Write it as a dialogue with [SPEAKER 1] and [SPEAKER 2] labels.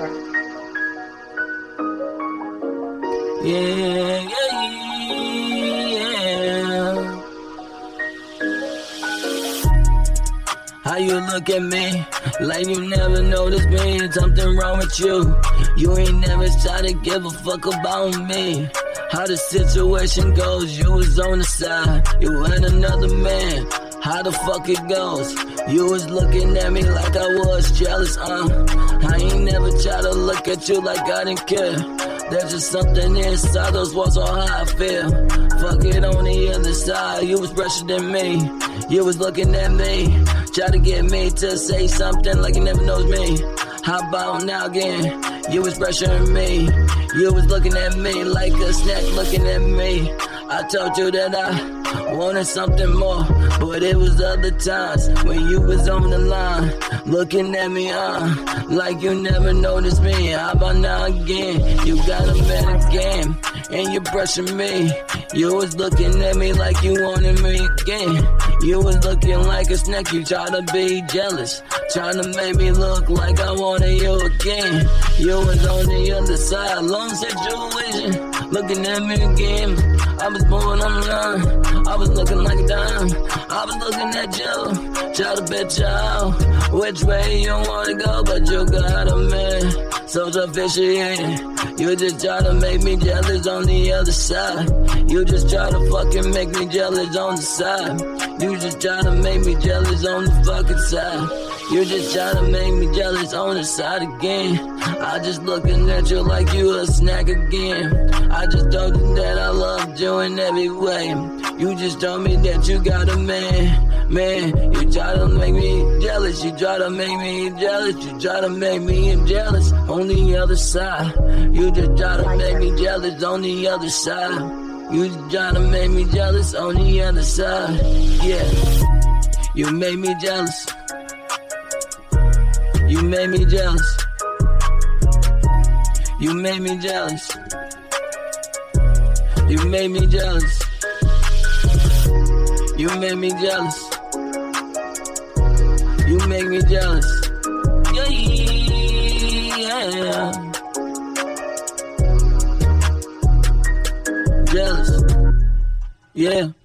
[SPEAKER 1] Yeah, yeah, yeah. How you look at me like you never noticed me? Something wrong with you. You ain't never tried to give a fuck about me. How the situation goes, you was on the side, you had another man. How the fuck it goes? You was looking at me like I was jealous, uh. I ain't never try to look at you like I didn't care. There's just something inside those walls on how I feel. Fuck it on the other side, you was fresher than me. You was looking at me, try to get me to say something like you never knows me. How about now again? You was pressuring me. You was looking at me like a snack looking at me. I told you that I wanted something more, but it was other times when you was on the line, looking at me, uh, like you never noticed me. How about now again? You got a better game, and you're brushing me. You was looking at me like you wanted me again. You was looking like a snake, you try to be jealous, trying to make me look like I wanted you again. You was on the other side, long situation, looking at me again. I was born the line. I was looking like a dime. I was looking at you. Try to bet you which way you wanna go, but you got a man. So sophisticated. You just try to make me jealous on the other side. You just try to fucking make me jealous on the side. You just try to make me jealous on the fucking side. You just try to make me jealous on the side again. I just looking at you like you a snack again. I just told you that I loved you in every way. You just told me that you got a man, man. You try to make me jealous. You try to make me jealous. You try to make me jealous on the other side. You just try to make me jealous on the other side. You just try to make me jealous on the other side. Yeah, you made me jealous. You made me jealous. You made me jealous. You made me jealous. You made me jealous. You make me jealous. Yeah, yeah. Jealous. Yeah.